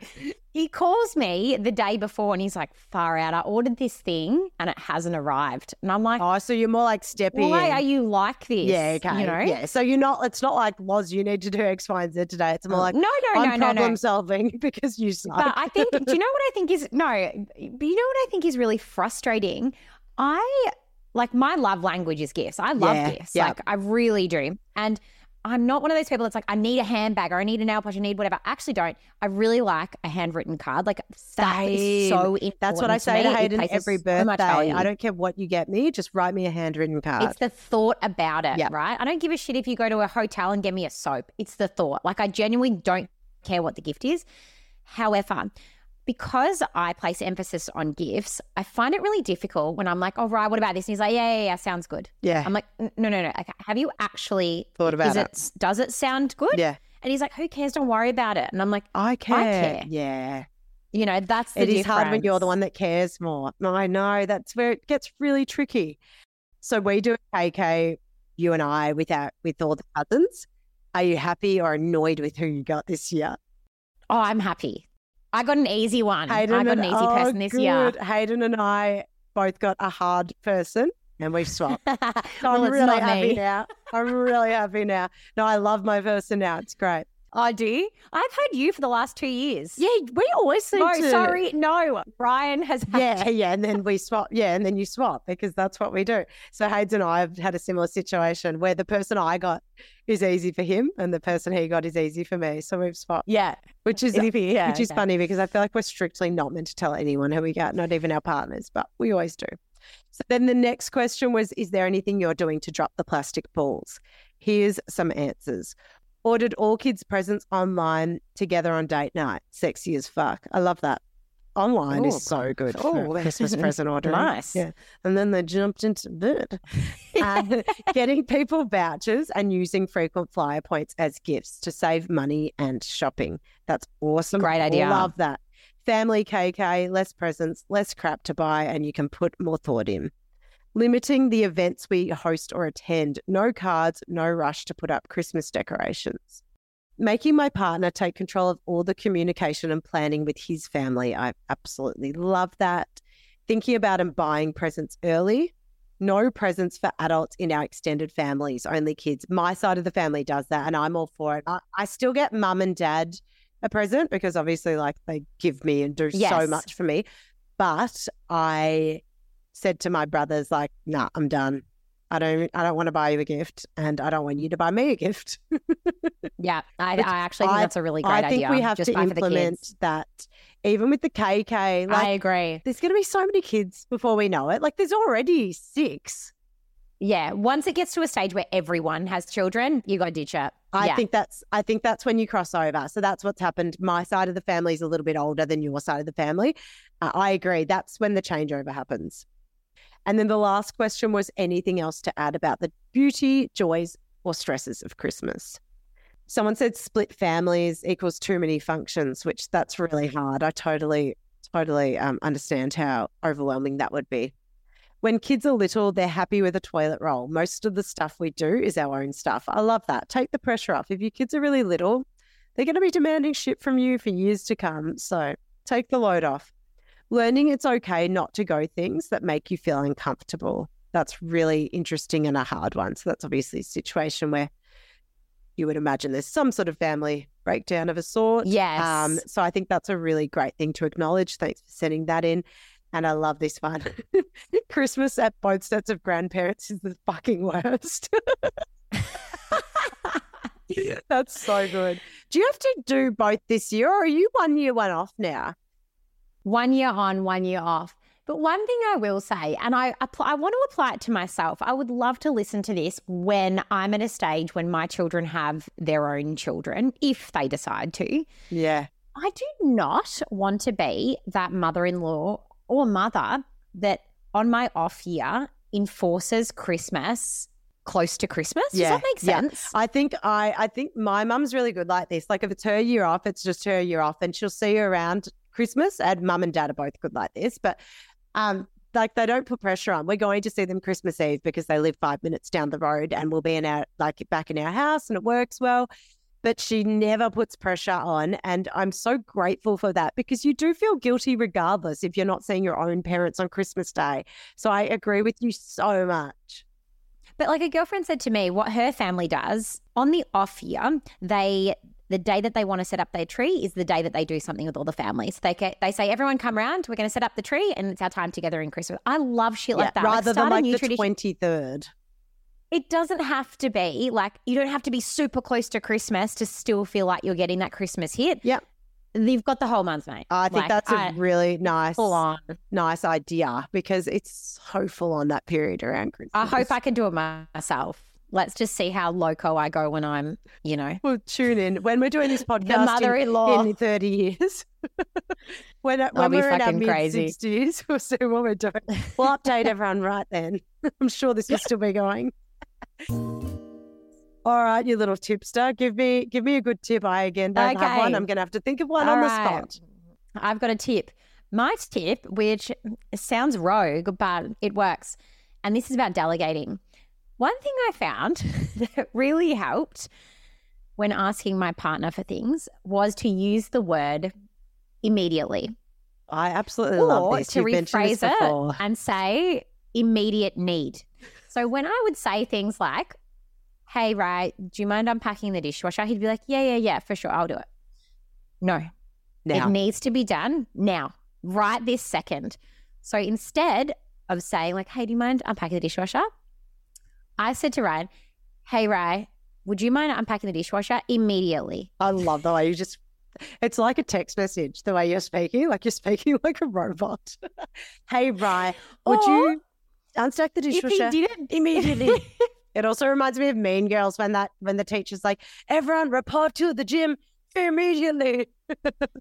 He calls me the day before and he's like, far out. I ordered this thing and it hasn't arrived. And I'm like, oh, so you're more like stepping. why in. are you like this? Yeah, okay. You know? Yeah. So you're not. It's not like Loz. You need to do X, Y, and Z today. It's more like no, no, I'm no, no, problem solving because you suck. But I think, do you know what I think is, no, but you know what I think is really frustrating? I, like, my love language is gifts. I love Yeah, gifts. yeah. Like, I really do. And I'm not one of those people that's like, I need a handbag or I need a nail polish, I need whatever. I actually don't. I really like a handwritten card. Like that is so important. That's what I say to It Hayden every birthday. value. I don't care what you get me, just write me a handwritten card. It's the thought about it, Yeah. right? I don't give a shit if you go to a hotel and get me a soap. It's the thought. Like I genuinely don't care what the gift is. However, because I place emphasis on gifts, I find it really difficult when I'm like, "Oh, right, what about this?" And he's like, "Yeah, yeah, yeah, sounds good." yeah. I'm like, "No, no, no. Like, have you actually Thought about is it. it? Does it sound good?" yeah. And he's like, "Who cares? Don't worry about it." And I'm like, I care. I care. Yeah. "You know, that's the It is hard when you're the one that cares more. I know. That's where it gets really tricky. So we do a KK, you and I, with our with all the cousins. Are you happy or annoyed with who you got this year? Oh, I'm happy. I got an easy one. I got an easy oh, person this year. Hayden and I both got a hard person and we swapped. So well, I'm really happy me. now. I'm really happy now. No, I love my person now. It's great. I do. I've had you for the last two years. Yeah, we always seem No, to. sorry, no. Brian has had Yeah, yeah, and then we swap. Yeah, and then you swap because that's what we do. So Hayden and I have had a similar situation where the person I got is easy for him, and the person he got is easy for me. So we've swapped, Yeah. which is Easy for you, yeah, which is funny because I feel like we're strictly not meant to tell anyone who we got, not even our partners, but we always do. So then the next question was: Is there anything you're doing to drop the plastic balls? Here's some answers. Ordered all kids' presents online together on date night. Sexy as fuck. I love that. Online Ooh, is so good for ooh, Christmas present ordering. Nice. Yeah. And then they jumped into bed. Uh, getting people vouchers and using frequent flyer points as gifts to save money and shopping. That's awesome. Great idea. Love that. Family KK, less presents, less crap to buy, and you can put more thought in. Limiting the events we host or attend. No cards, no rush to put up Christmas decorations. Making my partner take control of all the communication and planning with his family. I absolutely love that. Thinking about and buying presents early. No presents for adults in our extended families, only kids. My side of the family does that, and I'm all for it. I, I still get mum and dad a present because obviously, like, they give me and do so much for me. But I said to my brothers, like, nah, I'm done. I don't I don't want to buy you a gift and I don't want you to buy me a gift. Yeah. I, I actually think I- that's a really great idea. I think idea. we have to buy for the implement that even with the KK. Like I agree. there's gonna be so many kids before we know it. Like there's already six. Yeah. Once it gets to a stage where everyone has children, you got to ditch it. I yeah. think that's I think that's when you cross over. So that's what's happened. My side of the family is a little bit older than your side of the family. Uh, I agree. That's when the changeover happens. And then the last question was anything else to add about the beauty, joys, or stresses of Christmas? Someone said split families equals too many functions, which that's really hard. I totally, totally um, understand how overwhelming that would be. When kids are little, they're happy with a toilet roll. Most of the stuff we do is our own stuff. I love that. Take the pressure off. If your kids are really little, they're going to be demanding shit from you for years to come. So take the load off. Learning it's okay not to go things that make you feel uncomfortable. That's really interesting and a hard one. So that's obviously a situation where you would imagine there's some sort of family breakdown of a sort. Yes. Um, so I think that's a really great thing to acknowledge. Thanks for sending that in. And I love this one. Christmas at both sets of grandparents is the fucking worst. yeah. That's so good. Do you have to do both this year or are you one year, one off now? One year on, one year off. But one thing I will say, and I I want to apply it to myself. I would love to listen to this when I'm at a stage when my children have their own children, if they decide to. Yeah. I do not want to be that mother-in-law or mother that on my off year enforces Christmas close to Christmas. Yeah, Does that make yeah. sense? I think I I think my mum's really good like this. Like if it's her year off, it's just her year off and she'll see you around Christmas. And mum and dad are both good like this. But um like they don't put pressure on. We're going to see them Christmas Eve because they live five minutes down the road and we'll be in our like back in our house and it works well. But she never puts pressure on. And I'm so grateful for that because you do feel guilty regardless if you're not seeing your own parents on Christmas Day. So I agree with you so much. But like a girlfriend said to me, what her family does on the off year, they the day that they want to set up their tree is the day that they do something with all the families. They ca- they say everyone come round, we're going to set up the tree, and it's our time together in Christmas. I love shit like that. rather like, than like the tradition. twenty third. it doesn't have to be like you don't have to be super close to Christmas to still feel like you're getting that Christmas hit. Yep. You've got the whole month, mate. I think Like, that's a I- really nice, full on. nice idea because it's so full on that period around Christmas. I hope I can do it myself. Let's just see how loco I go when I'm, you know, We'll tune in when we're doing this podcast. in- mother-in-law. in, thirty years. when uh, I'll when be we're in our mid sixties, we'll see what we're doing. We'll update everyone right then. I'm sure this will still be going. All right, you little tipster, give me give me a good tip. I again don't have one. I'm going to have to think of one All on the spot. I've got a tip. My tip, which sounds rogue, but it works, and this is about delegating. One thing I found that really helped when asking my partner for things was to use the word immediately I absolutely love or this. to You've mentioned this rephrase before. it and say immediate need. So when I would say things like, "Hey, Ray, do you mind unpacking the dishwasher?" He'd be like, "Yeah, yeah, yeah, for sure, I'll do it." No, Now, it needs to be done now, right this second. So instead of saying like, "Hey, do you mind unpacking the dishwasher?" I said to Ryan, "Hey, Ryan, would you mind unpacking the dishwasher immediately?" I love the way you just. It's like a text message, the way you're speaking, like you're speaking like a robot. hey, Ryan, would Or you unstack the If he dishwasher didn't, immediately? it also reminds me of Mean Girls when that when the teacher's like, "Everyone report to the gym immediately."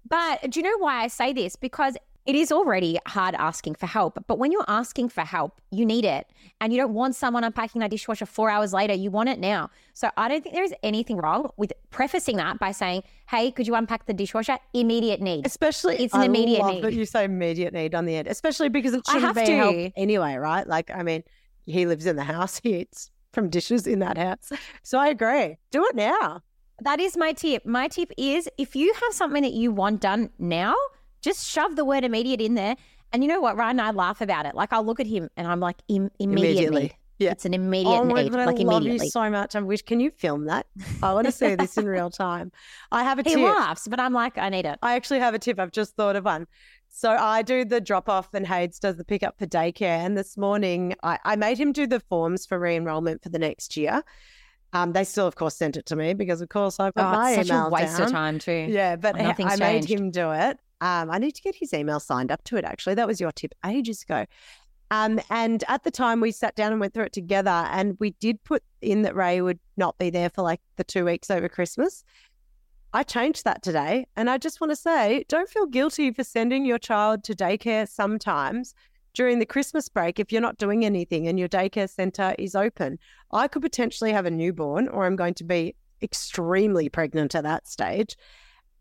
But do you know why I say this? Because it is already hard asking for help. But when you're asking for help, you need it. And you don't want someone unpacking that dishwasher four hours later. You want it now. So I don't think there is anything wrong with prefacing that by saying, hey, could you unpack the dishwasher? Immediate need. Especially, It's an I immediate love need. that you say immediate need on the end, especially because it I shouldn't have be help anyway, right? Like, I mean, he lives in the house; he eats from dishes in that house. So I agree. Do it now. That is my tip. My tip is if you have something that you want done now, just shove the word immediate in there. And you know what, Ryan and I laugh about it. Like I'll look at him and I'm like, Im- immediate Immediately. need. Yeah. It's an immediate oh my need. God, I like love you so much. I wish. Can you film that? I want to see this in real time. I have a He tip. He laughs, but I'm like, I need it. I actually have a tip. I've just thought of one. So I do the drop off and Hades does the pickup for daycare. And this morning I, I made him do the forms for re enrollment for the next year. Um, they still, of course, sent it to me because, of course, I put Oh, my it's such email a waste down. of time too. Yeah, but Oh, I- nothing's I made him do it. Um, I need to get his email signed up to it. Actually, that was your tip ages ago. Um, and at the time, we sat down and went through it together, and we did put in that Ray would not be there for like the two weeks over Christmas. I changed that today, and I just want to say, don't feel guilty for sending your child to daycare sometimes during the Christmas break if you're not doing anything and your daycare center is open. I could potentially have a newborn, or I'm going to be extremely pregnant at that stage.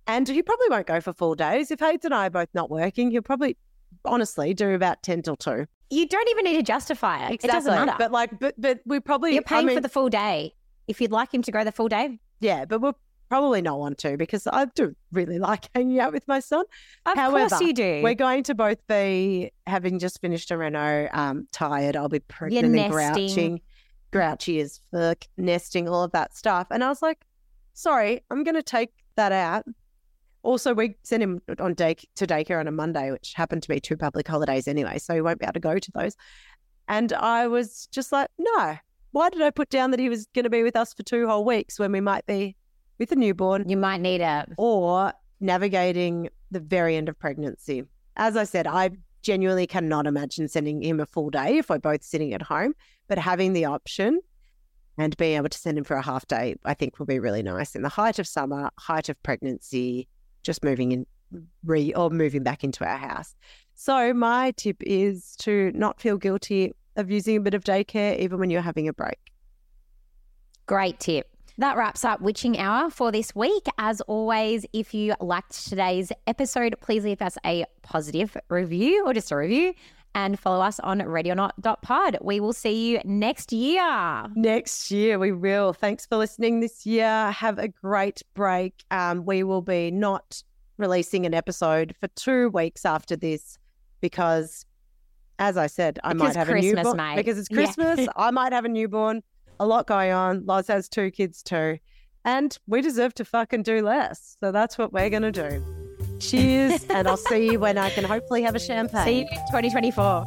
And he probably won't go for full days. If Hayes and I are both not working, he'll probably honestly do about 10 till 2. You don't even need to justify it. It doesn't matter. But like, but, but we probably, You're paying I mean, for the full day. If you'd like him to go the full day, yeah, but we'll probably not want to because I do really like hanging out with my son. of However, course you do. We're going to both be having just finished a reno, um, tired. I'll be pregnant and grouching, grouchy as fuck, nesting, all of that stuff. And I was like, sorry, I'm going to take that out. Also, we sent him on day to daycare on a Monday, which happened to be two public holidays anyway, so he won't be able to go to those. And I was just like, no, why did I put down that he was going to be with us for two whole weeks when we might be with a newborn you might need a or navigating the very end of pregnancy. As I said, I genuinely cannot imagine sending him a full day if we're both sitting at home, but having the option and being able to send him for a half day, I think will be really nice in the height of summer, height of pregnancy, just moving in re or moving back into our house. So my tip is to not feel guilty of using a bit of daycare even when you're having a break. Great tip. That wraps up Witching Hour for this week. As always, if you liked today's episode, please leave us a positive review or just a review and follow us on readyornot.pod. We will see you next year. Next year, we will. Thanks for listening this year. Have a great break. Um, we will be not releasing an episode for two weeks after this because, as I said, I Because might have Christmas, a newborn. mate. Because it's Yeah. Christmas. I might have a newborn. A lot going on. Loz has two kids too. And we deserve to fucking do less. So that's what we're going to do. Cheers. and I'll see you when I can hopefully have a champagne. See you in 2024.